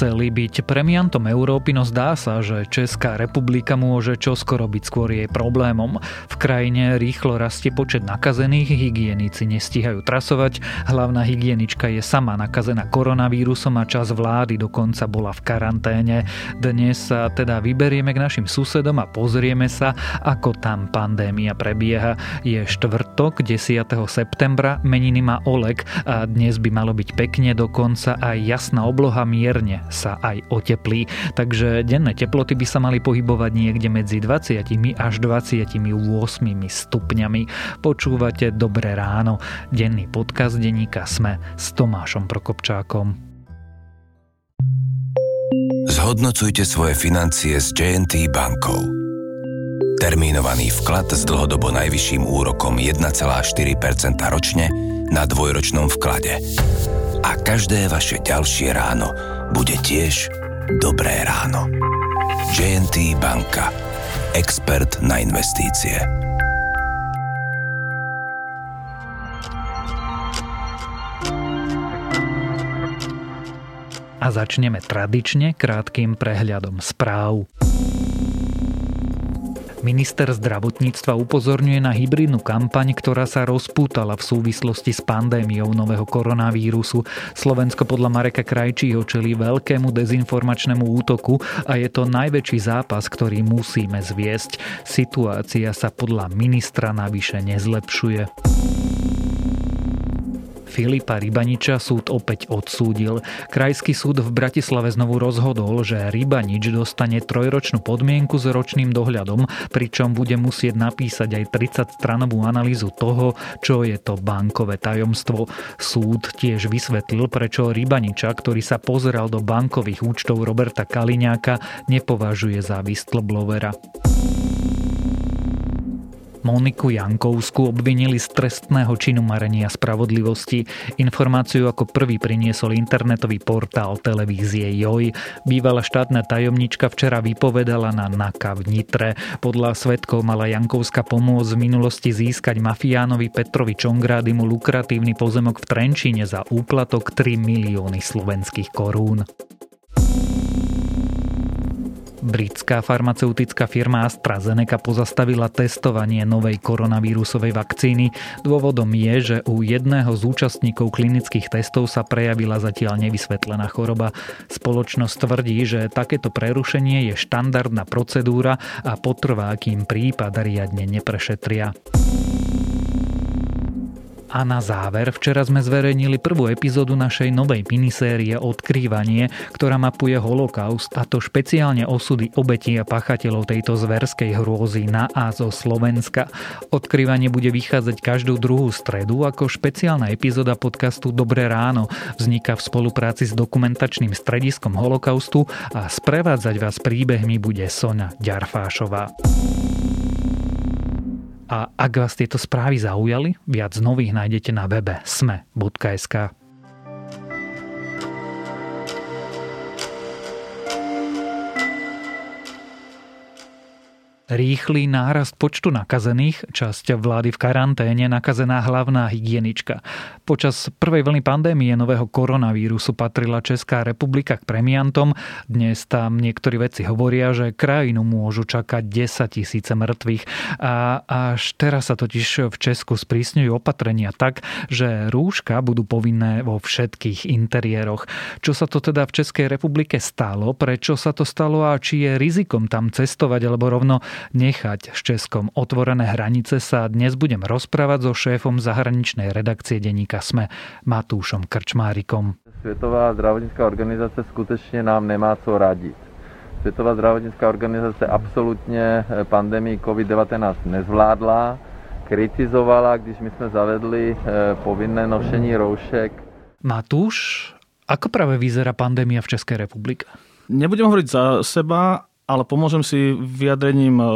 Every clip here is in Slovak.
chceli byť premiantom Európy, no zdá sa, že Česká republika môže čoskoro byť skôr jej problémom. V krajine rýchlo rastie počet nakazených, hygienici nestíhajú trasovať, hlavná hygienička je sama nakazená koronavírusom a čas vlády dokonca bola v karanténe. Dnes sa teda vyberieme k našim susedom a pozrieme sa, ako tam pandémia prebieha. Je štvrtok 10. septembra, meniny má Oleg a dnes by malo byť pekne, dokonca aj jasná obloha mierne sa aj oteplí. Takže denné teploty by sa mali pohybovať niekde medzi 20 až 28 stupňami. Počúvate Dobré ráno. Denný podcast denníka Sme s Tomášom Prokopčákom. Zhodnocujte svoje financie s JNT bankou. Termínovaný vklad s dlhodobo najvyšším úrokom 1,4% ročne na dvojročnom vklade. A každé vaše ďalšie ráno bude tiež dobré ráno. JNT Banka. Expert na investície. A začneme tradične krátkým prehľadom správ. Minister zdravotníctva upozorňuje na hybridnú kampaň, ktorá sa rozpútala v súvislosti s pandémiou nového koronavírusu. Slovensko podľa Mareka Krajčího čelí veľkému dezinformačnému útoku a je to najväčší zápas, ktorý musíme zviesť. Situácia sa podľa ministra navyše nezlepšuje. Filipa Rybaniča súd opäť odsúdil. Krajský súd v Bratislave znovu rozhodol, že Rybanič dostane trojročnú podmienku s ročným dohľadom, pričom bude musieť napísať aj 30-stranovú analýzu toho, čo je to bankové tajomstvo. Súd tiež vysvetlil, prečo Rybaniča, ktorý sa pozeral do bankových účtov Roberta Kaliňáka, nepovažuje za whistleblowera. Moniku Jankovsku obvinili z trestného činu marenia spravodlivosti. Informáciu ako prvý priniesol internetový portál televízie JOJ. Bývalá štátna tajomnička včera vypovedala na NAKA v Nitre. Podľa svetkov mala Jankovska pomôcť v minulosti získať mafiánovi Petrovi Čongrádimu lukratívny pozemok v Trenčíne za úplatok 3 milióny slovenských korún. Britská farmaceutická firma AstraZeneca pozastavila testovanie novej koronavírusovej vakcíny. Dôvodom je, že u jedného z účastníkov klinických testov sa prejavila zatiaľ nevysvetlená choroba. Spoločnosť tvrdí, že takéto prerušenie je štandardná procedúra a potrvá, kým prípad riadne neprešetria. A na záver, včera sme zverejnili prvú epizódu našej novej minisérie Odkrývanie, ktorá mapuje holokaust a to špeciálne osudy obetí a pachateľov tejto zverskej hrôzy na a zo Slovenska. Odkrývanie bude vychádzať každú druhú stredu ako špeciálna epizóda podcastu Dobré ráno. Vzniká v spolupráci s dokumentačným strediskom holokaustu a sprevádzať vás príbehmi bude Sonia Ďarfášová. A ak vás tieto správy zaujali, viac nových nájdete na webe sme.sk. Rýchly nárast počtu nakazených, časť vlády v karanténe, nakazená hlavná hygienička. Počas prvej vlny pandémie nového koronavírusu patrila Česká republika k premiantom. Dnes tam niektorí veci hovoria, že krajinu môžu čakať 10 tisíce mŕtvych. A až teraz sa totiž v Česku sprísňujú opatrenia tak, že rúška budú povinné vo všetkých interiéroch. Čo sa to teda v Českej republike stalo, prečo sa to stalo a či je rizikom tam cestovať alebo rovno nechať s Českom otvorené hranice sa dnes budem rozprávať so šéfom zahraničnej redakcie denníka SME Matúšom Krčmárikom. Světová zdravotnická organizace skutečně nám nemá co radit. Světová zdravotnická organizace absolutně pandemii COVID-19 nezvládla, kritizovala, když my jsme zavedli eh, povinné nošení roušek. Matúš, ako práve vyzerá pandémia v Českej republike? Nebudem hovoriť za seba, ale pomôžem si vyjadrením e,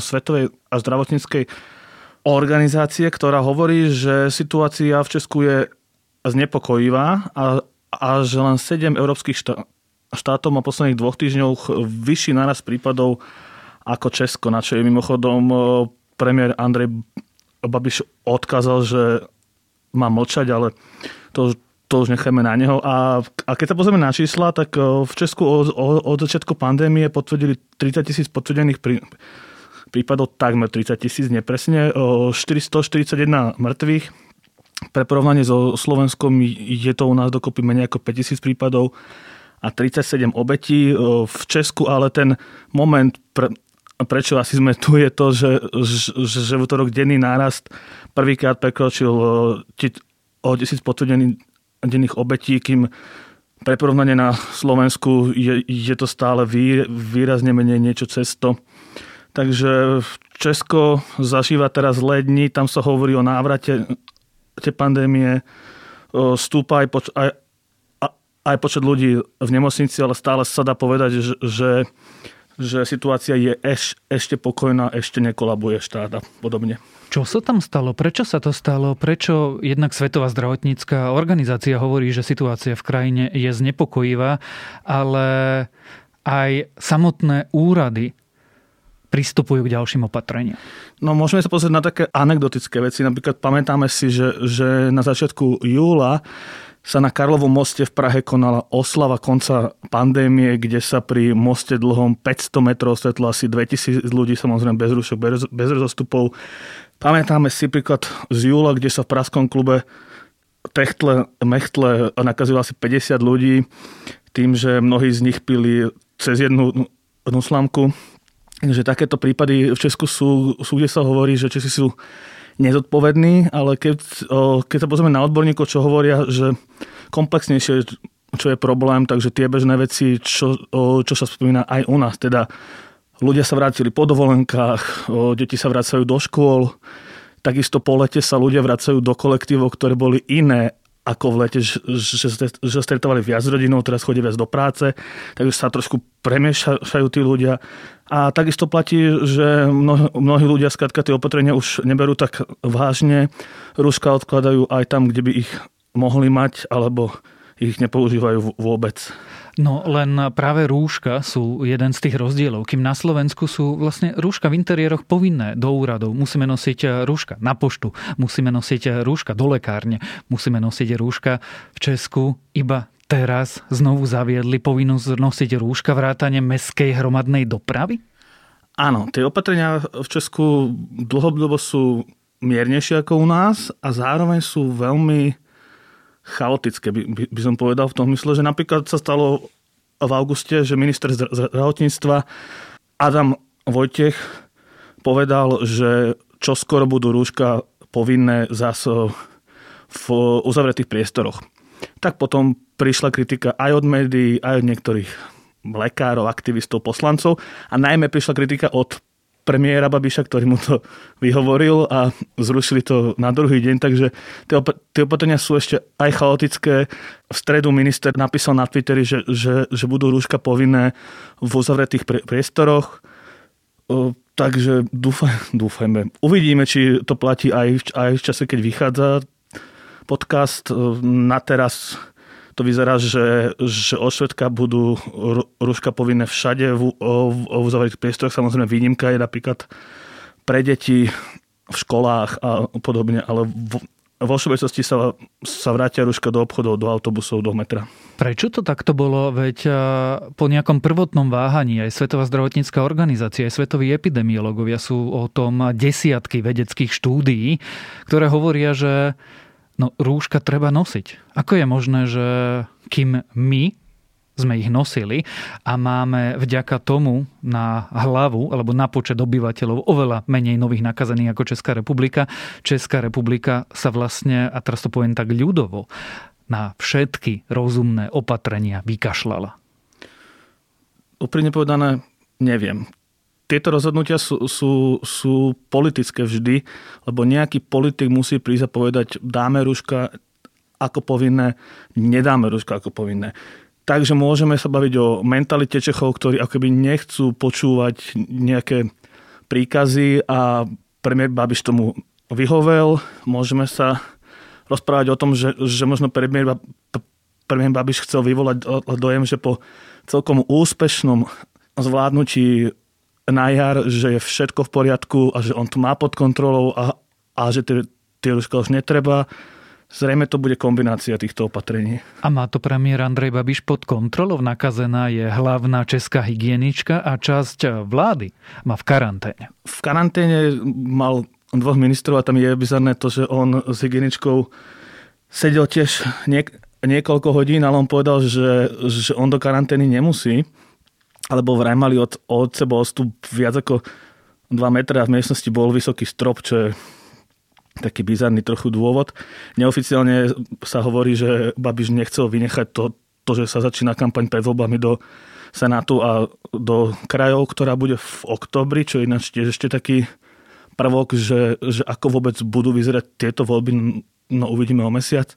Svetovej a zdravotníckej organizácie, ktorá hovorí, že situácia v Česku je znepokojivá a, a že len 7 európskych štátov má posledných dvoch týždňoch vyšší naraz prípadov ako Česko, na čo je mimochodom e, premiér Andrej Babiš odkázal, že má mlčať, ale to, to už necháme na neho. A, a keď sa pozrieme na čísla, tak v Česku od, od začiatku pandémie potvrdili 30 tisíc potvrdených prí, prípadov, takmer 30 tisíc, nepresne, 441 mŕtvych. Pre porovnanie so Slovenskom je to u nás dokopy menej ako 5 tisíc prípadov a 37 obetí. V Česku ale ten moment, pre, prečo asi sme tu, je to, že, že, že v útorok denný nárast prvýkrát prekročil o tisíc potvrdených denných obetí, kým pre porovnanie na Slovensku je, je to stále vý, výrazne menej niečo cesto. Takže Česko zažíva teraz zlé dni, tam sa hovorí o návrate tej pandémie, stúpa aj, poč- aj, aj počet ľudí v nemocnici, ale stále sa dá povedať, že, že, že situácia je eš, ešte pokojná, ešte nekolabuje štát a podobne. Čo sa tam stalo? Prečo sa to stalo? Prečo jednak Svetová zdravotnícká organizácia hovorí, že situácia v krajine je znepokojivá, ale aj samotné úrady pristupujú k ďalším opatreniam? No môžeme sa pozrieť na také anekdotické veci. Napríklad pamätáme si, že, že na začiatku júla sa na Karlovom moste v Prahe konala oslava konca pandémie, kde sa pri moste dlhom 500 metrov stretlo asi 2000 ľudí, samozrejme bez rúšok, bez, bez rozostupov. Pamätáme si príklad z júla, kde sa v Praskom klube Techtle, Mechtle nakazilo asi 50 ľudí tým, že mnohí z nich pili cez jednu, jednu slamku že takéto prípady v Česku sú, sú kde sa hovorí, že Česi sú nezodpovední, ale keď, keď sa pozrieme na odborníkov, čo hovoria, že komplexnejšie, čo je problém, takže tie bežné veci, čo, čo sa spomína aj u nás, teda ľudia sa vrátili po dovolenkách, deti sa vracajú do škôl, takisto po lete sa ľudia vracajú do kolektívov, ktoré boli iné ako v lete, že, že stretovali viac rodinou, teraz chodia viac do práce, takže sa trošku premiešajú tí ľudia. A takisto platí, že mnoho, mnohí ľudia skrátka tie opatrenia už neberú tak vážne, rúška odkladajú aj tam, kde by ich mohli mať, alebo ich nepoužívajú vôbec. No len práve rúška sú jeden z tých rozdielov. Kým na Slovensku sú vlastne rúška v interiéroch povinné do úradov. Musíme nosiť rúška na poštu, musíme nosiť rúška do lekárne, musíme nosiť rúška v Česku iba teraz znovu zaviedli povinnosť nosiť rúška vrátane meskej hromadnej dopravy? Áno, tie opatrenia v Česku dlhodobo sú miernejšie ako u nás a zároveň sú veľmi chaotické, by, by, by som povedal v tom mysle, že napríklad sa stalo v auguste, že minister zdravotníctva Adam Vojtech povedal, že čo skoro budú rúška povinné zase v uzavretých priestoroch. Tak potom prišla kritika aj od médií, aj od niektorých lekárov, aktivistov, poslancov a najmä prišla kritika od premiéra Babiša, ktorý mu to vyhovoril a zrušili to na druhý deň, takže tie, op- tie opatrenia sú ešte aj chaotické. V stredu minister napísal na Twitteri, že, že, že budú rúška povinné v uzavretých priestoroch. O, takže dúfaj, dúfajme. Uvidíme, či to platí aj, aj v čase, keď vychádza podcast. Na teraz to vyzerá, že, že od Švedka budú rúška povinné všade v, v, v uzavretých priestoroch. Samozrejme výnimka je napríklad pre deti v školách a podobne, ale v, vo všeobecnosti sa, sa vrátia rúška do obchodov, do autobusov, do metra. Prečo to takto bolo? Veď po nejakom prvotnom váhaní aj Svetová zdravotnícká organizácia, aj svetoví epidemiológovia sú o tom desiatky vedeckých štúdií, ktoré hovoria, že No rúška treba nosiť. Ako je možné, že kým my sme ich nosili a máme vďaka tomu na hlavu alebo na počet obyvateľov oveľa menej nových nakazených ako Česká republika. Česká republika sa vlastne, a teraz to poviem tak ľudovo, na všetky rozumné opatrenia vykašľala. Úprimne povedané, neviem tieto rozhodnutia sú, sú, sú politické vždy, lebo nejaký politik musí prísť a povedať, dáme rúška ako povinné, nedáme rúška ako povinné. Takže môžeme sa baviť o mentalite Čechov, ktorí akoby nechcú počúvať nejaké príkazy a premiér Babiš tomu vyhovel. Môžeme sa rozprávať o tom, že, že možno premiér, premiér Babiš chcel vyvolať dojem, že po celkom úspešnom zvládnutí na jar, že je všetko v poriadku a že on to má pod kontrolou a, a že tie, tie rúška už netreba. Zrejme to bude kombinácia týchto opatrení. A má to premiér Andrej Babiš pod kontrolou? Nakazená je hlavná česká hygienička a časť vlády má v karanténe. V karanténe mal dvoch ministrov a tam je bizarné to, že on s hygieničkou sedel tiež niek- niekoľko hodín, ale on povedal, že, že on do karantény nemusí, alebo vraj mali od, od seba odstup viac ako 2 metre a v miestnosti bol vysoký strop, čo je taký bizarný trochu dôvod. Neoficiálne sa hovorí, že Babiš nechcel vynechať to, to, že sa začína kampaň pred voľbami do Senátu a do krajov, ktorá bude v oktobri, čo je ináč tiež ešte taký prvok, že, že ako vôbec budú vyzerať tieto voľby, no uvidíme o mesiac.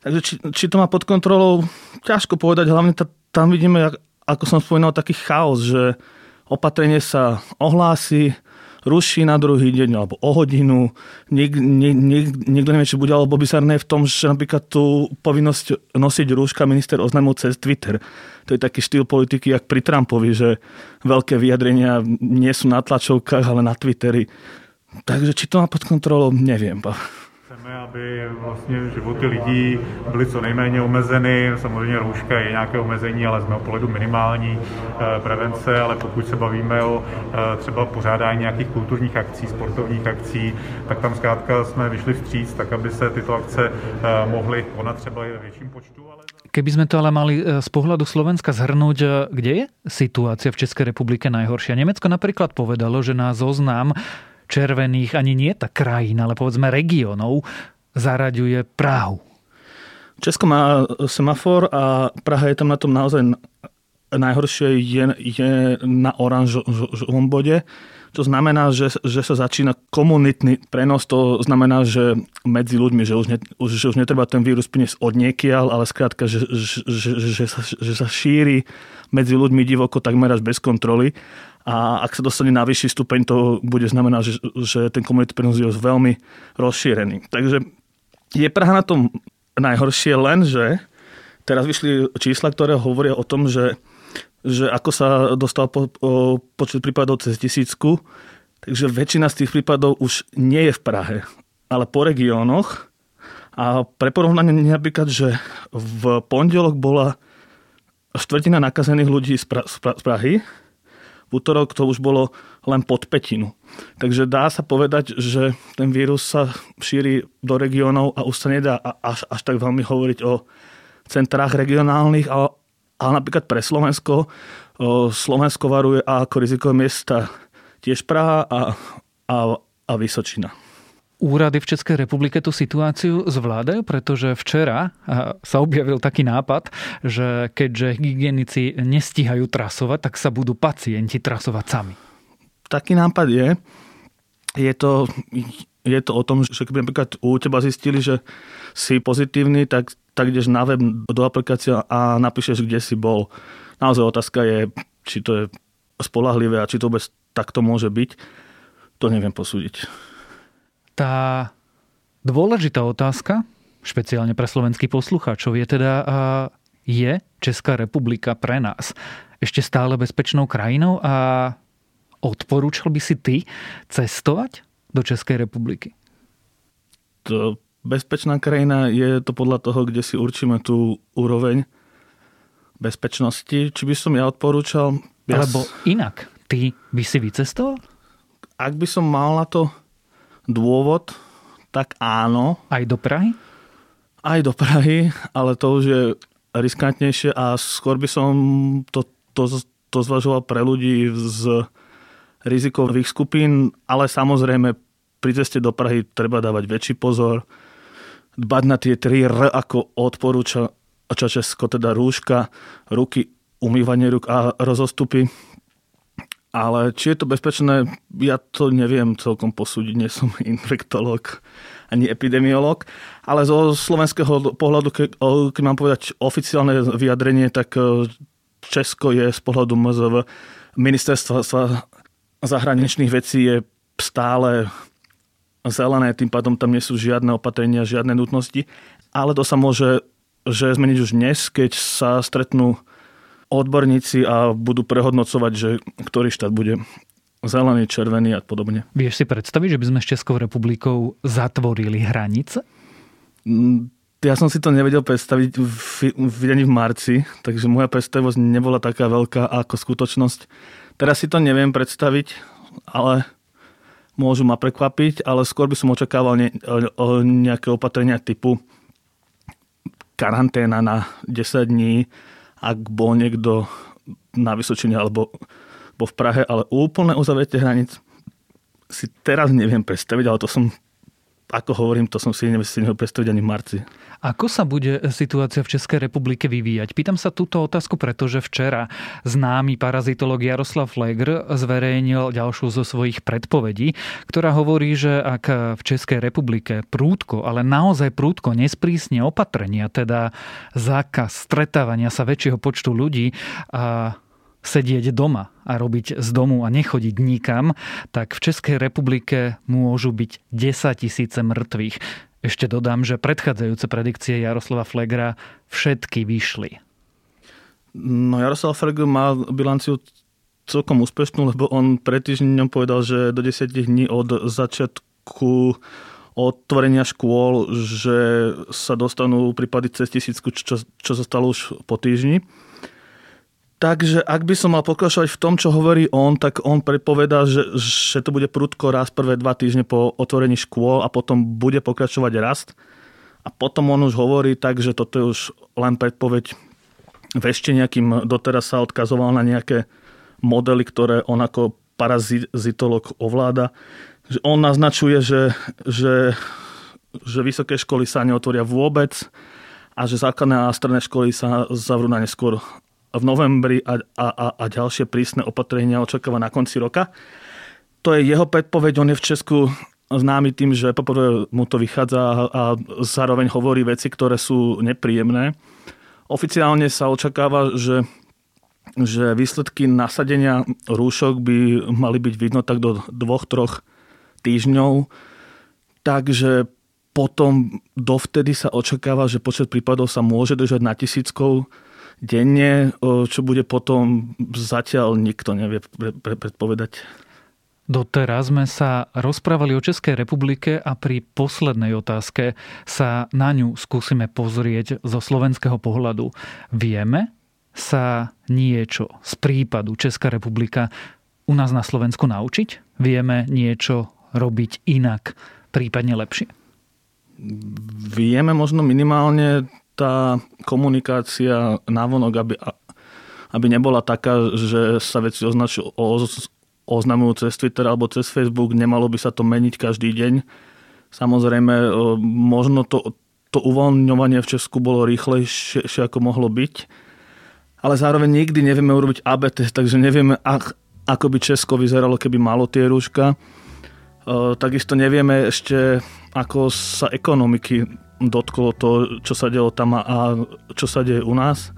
Takže či, či to má pod kontrolou, ťažko povedať, hlavne ta, tam vidíme, ako som spomínal, taký chaos, že opatrenie sa ohlási, ruší na druhý deň alebo o hodinu. Nik, nik, nik, nikto nevie, či bude alebo bizarné v tom, že napríklad tú povinnosť nosiť rúška minister oznámil cez Twitter. To je taký štýl politiky, jak pri Trumpovi, že veľké vyjadrenia nie sú na tlačovkách, ale na Twitteri. Takže či to má pod kontrolou, neviem aby vlastně životy lidí byly co nejméně omezeny. Samozřejmě rouška je nějaké omezení, ale z mého pohledu minimální eh, prevence, ale pokud se bavíme o eh, třeba pořádání nějakých kulturních akcí, sportovních akcí, tak tam zkrátka jsme vyšli vstříc, tak aby se tyto akce eh, mohly konat třeba i ve větším počtu. Ale... Keby sme to ale mali z pohľadu Slovenska zhrnúť, kde je situácia v Českej republike najhoršia? Nemecko napríklad povedalo, že na zoznam červených ani nie tá krajín, ale povedzme regiónov zaraďuje Prahu. Česko má semafor a Praha je tam na tom naozaj najhoršie je, je na oranžovom bode. To znamená, že, že sa začína komunitný prenos. To znamená, že medzi ľuďmi, že už, ne, že už netreba ten vírus priniesť od niekiaľ, ale skrátka, že, že, že, že, sa, že sa šíri medzi ľuďmi divoko takmer až bez kontroly. A ak sa dostane na vyšší stupeň, to bude znamenať, že, že ten komunitný prenos je veľmi rozšírený. Takže je Praha na tom najhoršie len, že teraz vyšli čísla, ktoré hovoria o tom, že, že ako sa dostal po, po, počet prípadov cez tisícku, takže väčšina z tých prípadov už nie je v Prahe, ale po regiónoch. A pre porovnanie napríklad, že v pondelok bola štvrtina nakazených ľudí z, pra, z Prahy, útorok to už bolo len pod petinu. Takže dá sa povedať, že ten vírus sa šíri do regiónov a už sa nedá až, až tak veľmi hovoriť o centrách regionálnych, ale, ale napríklad pre Slovensko Slovensko varuje a ako rizikové miesta tiež Praha a, a, a Vysočina. Úrady v Českej republike tú situáciu zvládajú, pretože včera sa objavil taký nápad, že keďže hygienici nestíhajú trasovať, tak sa budú pacienti trasovať sami. Taký nápad je. Je to, je to o tom, že keby napríklad u teba zistili, že si pozitívny, tak, tak ideš na web do aplikácie a napíšeš, kde si bol. Naozaj otázka je, či to je spolahlivé a či to vôbec takto môže byť. To neviem posúdiť. Tá dôležitá otázka, špeciálne pre slovenských poslucháčov, je teda, je Česká republika pre nás ešte stále bezpečnou krajinou a odporúčal by si ty cestovať do Českej republiky? To bezpečná krajina je to podľa toho, kde si určíme tú úroveň bezpečnosti. Či by som ja odporúčal... Ja... Alebo inak, ty by si vycestoval? Ak by som mal na to dôvod, tak áno. Aj do Prahy? Aj do Prahy, ale to už je riskantnejšie a skôr by som to, to, to zvažoval pre ľudí z rizikových skupín, ale samozrejme pri ceste do Prahy treba dávať väčší pozor, dbať na tie tri R, ako odporúča Česko, teda rúška, ruky, umývanie ruk a rozostupy ale či je to bezpečné, ja to neviem celkom posúdiť, nie som infektolog ani epidemiolog, ale zo slovenského pohľadu, keď mám povedať oficiálne vyjadrenie, tak e, Česko je z pohľadu MZV ministerstva zahraničných vecí je stále zelené, tým pádom tam nie sú žiadne opatrenia, žiadne nutnosti, ale to sa môže že zmeniť už dnes, keď sa stretnú odborníci a budú prehodnocovať, že ktorý štát bude zelený, červený a podobne. Vieš si predstaviť, že by sme s Českou republikou zatvorili hranice? Mm, ja som si to nevedel predstaviť v deň v marci, takže moja predstavivosť nebola taká veľká ako skutočnosť. Teraz si to neviem predstaviť, ale môžu ma prekvapiť, ale skôr by som očakával ne, nejaké opatrenia typu karanténa na 10 dní, ak bol niekto na Vysočine alebo bol v Prahe, ale úplne uzavretie hraníc si teraz neviem predstaviť, ale to som ako hovorím, to som si neviem predstaviť ani v marci. Ako sa bude situácia v Českej republike vyvíjať? Pýtam sa túto otázku, pretože včera známy parazitolog Jaroslav Flegr zverejnil ďalšiu zo svojich predpovedí, ktorá hovorí, že ak v Českej republike prúdko, ale naozaj prúdko nesprísne opatrenia, teda zákaz stretávania sa väčšieho počtu ľudí sedieť doma a robiť z domu a nechodiť nikam, tak v Českej republike môžu byť 10 tisíce mŕtvych. Ešte dodám, že predchádzajúce predikcie Jaroslava Flegra všetky vyšli. No Jaroslav Flegr má bilanciu celkom úspešnú, lebo on pred týždňom povedal, že do 10 dní od začiatku otvorenia škôl, že sa dostanú prípady cez tisícku, čo, čo zostalo už po týždni. Takže ak by som mal pokračovať v tom, čo hovorí on, tak on predpovedá, že, že to bude prudko raz prvé dva týždne po otvorení škôl a potom bude pokračovať rast. A potom on už hovorí tak, že toto je už len predpoveď ešte nejakým doteraz sa odkazoval na nejaké modely, ktoré on ako parazitolog ovláda. Že on naznačuje, že, že, že vysoké školy sa neotvoria vôbec a že základné a stredné školy sa zavrú na neskôr v novembri a, a, a, a ďalšie prísne opatrenia očakáva na konci roka. To je jeho predpoveď, on je v Česku známy tým, že poprvé mu to vychádza a, a zároveň hovorí veci, ktoré sú nepríjemné. Oficiálne sa očakáva, že, že výsledky nasadenia rúšok by mali byť vidno tak do dvoch, troch týždňov. Takže potom dovtedy sa očakáva, že počet prípadov sa môže držať na tisíckov denne, čo bude potom zatiaľ nikto nevie predpovedať. Doteraz sme sa rozprávali o Českej republike a pri poslednej otázke sa na ňu skúsime pozrieť zo slovenského pohľadu. Vieme sa niečo z prípadu Česká republika u nás na Slovensku naučiť? Vieme niečo robiť inak, prípadne lepšie? Vieme možno minimálne tá komunikácia návonok, aby, aby nebola taká, že sa veci označujú, oznamujú cez Twitter alebo cez Facebook, nemalo by sa to meniť každý deň. Samozrejme, možno to, to uvoľňovanie v Česku bolo rýchlejšie, ako mohlo byť, ale zároveň nikdy nevieme urobiť AB test, takže nevieme, ako by Česko vyzeralo, keby malo tie rúška. Takisto nevieme ešte, ako sa ekonomiky dotklo to, čo sa dialo tam a čo sa deje u nás.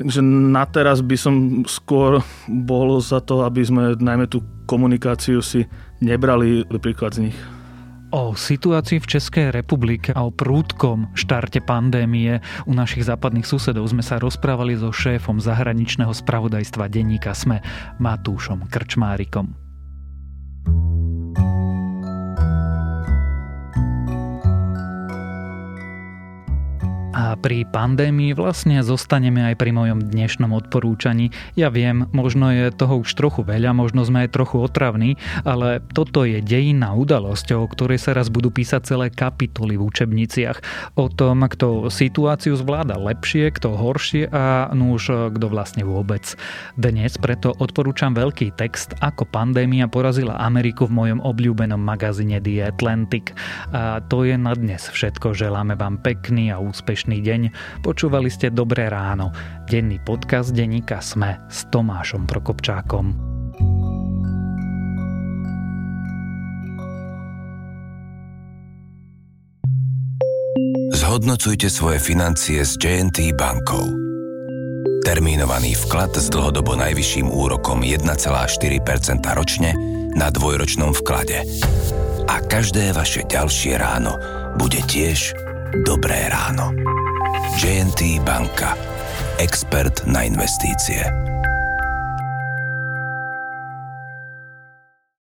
Takže na teraz by som skôr bol za to, aby sme najmä tú komunikáciu si nebrali príklad z nich. O situácii v Českej republike a o prúdkom štarte pandémie u našich západných susedov sme sa rozprávali so šéfom zahraničného spravodajstva denníka SME Matúšom Krčmárikom. Pri pandémii vlastne zostaneme aj pri mojom dnešnom odporúčaní. Ja viem, možno je toho už trochu veľa, možno sme aj trochu otravní, ale toto je dejinná udalosť, o ktorej sa raz budú písať celé kapitoly v učebniciach. O tom, kto situáciu zvláda lepšie, kto horšie a no kto vlastne vôbec. Dnes preto odporúčam veľký text, ako pandémia porazila Ameriku v mojom obľúbenom magazíne The Atlantic. A to je na dnes všetko. Želáme vám pekný a úspešný dnešný deň. Počúvali ste Dobré ráno, denný podcast denníka Sme s Tomášom Prokopčákom. Zhodnocujte svoje financie s JNT bankou. Termínovaný vklad s dlhodobo najvyšším úrokom 1,4% ročne na dvojročnom vklade. A každé vaše ďalšie ráno bude tiež dobré ráno. JNT banka. Expert na investície.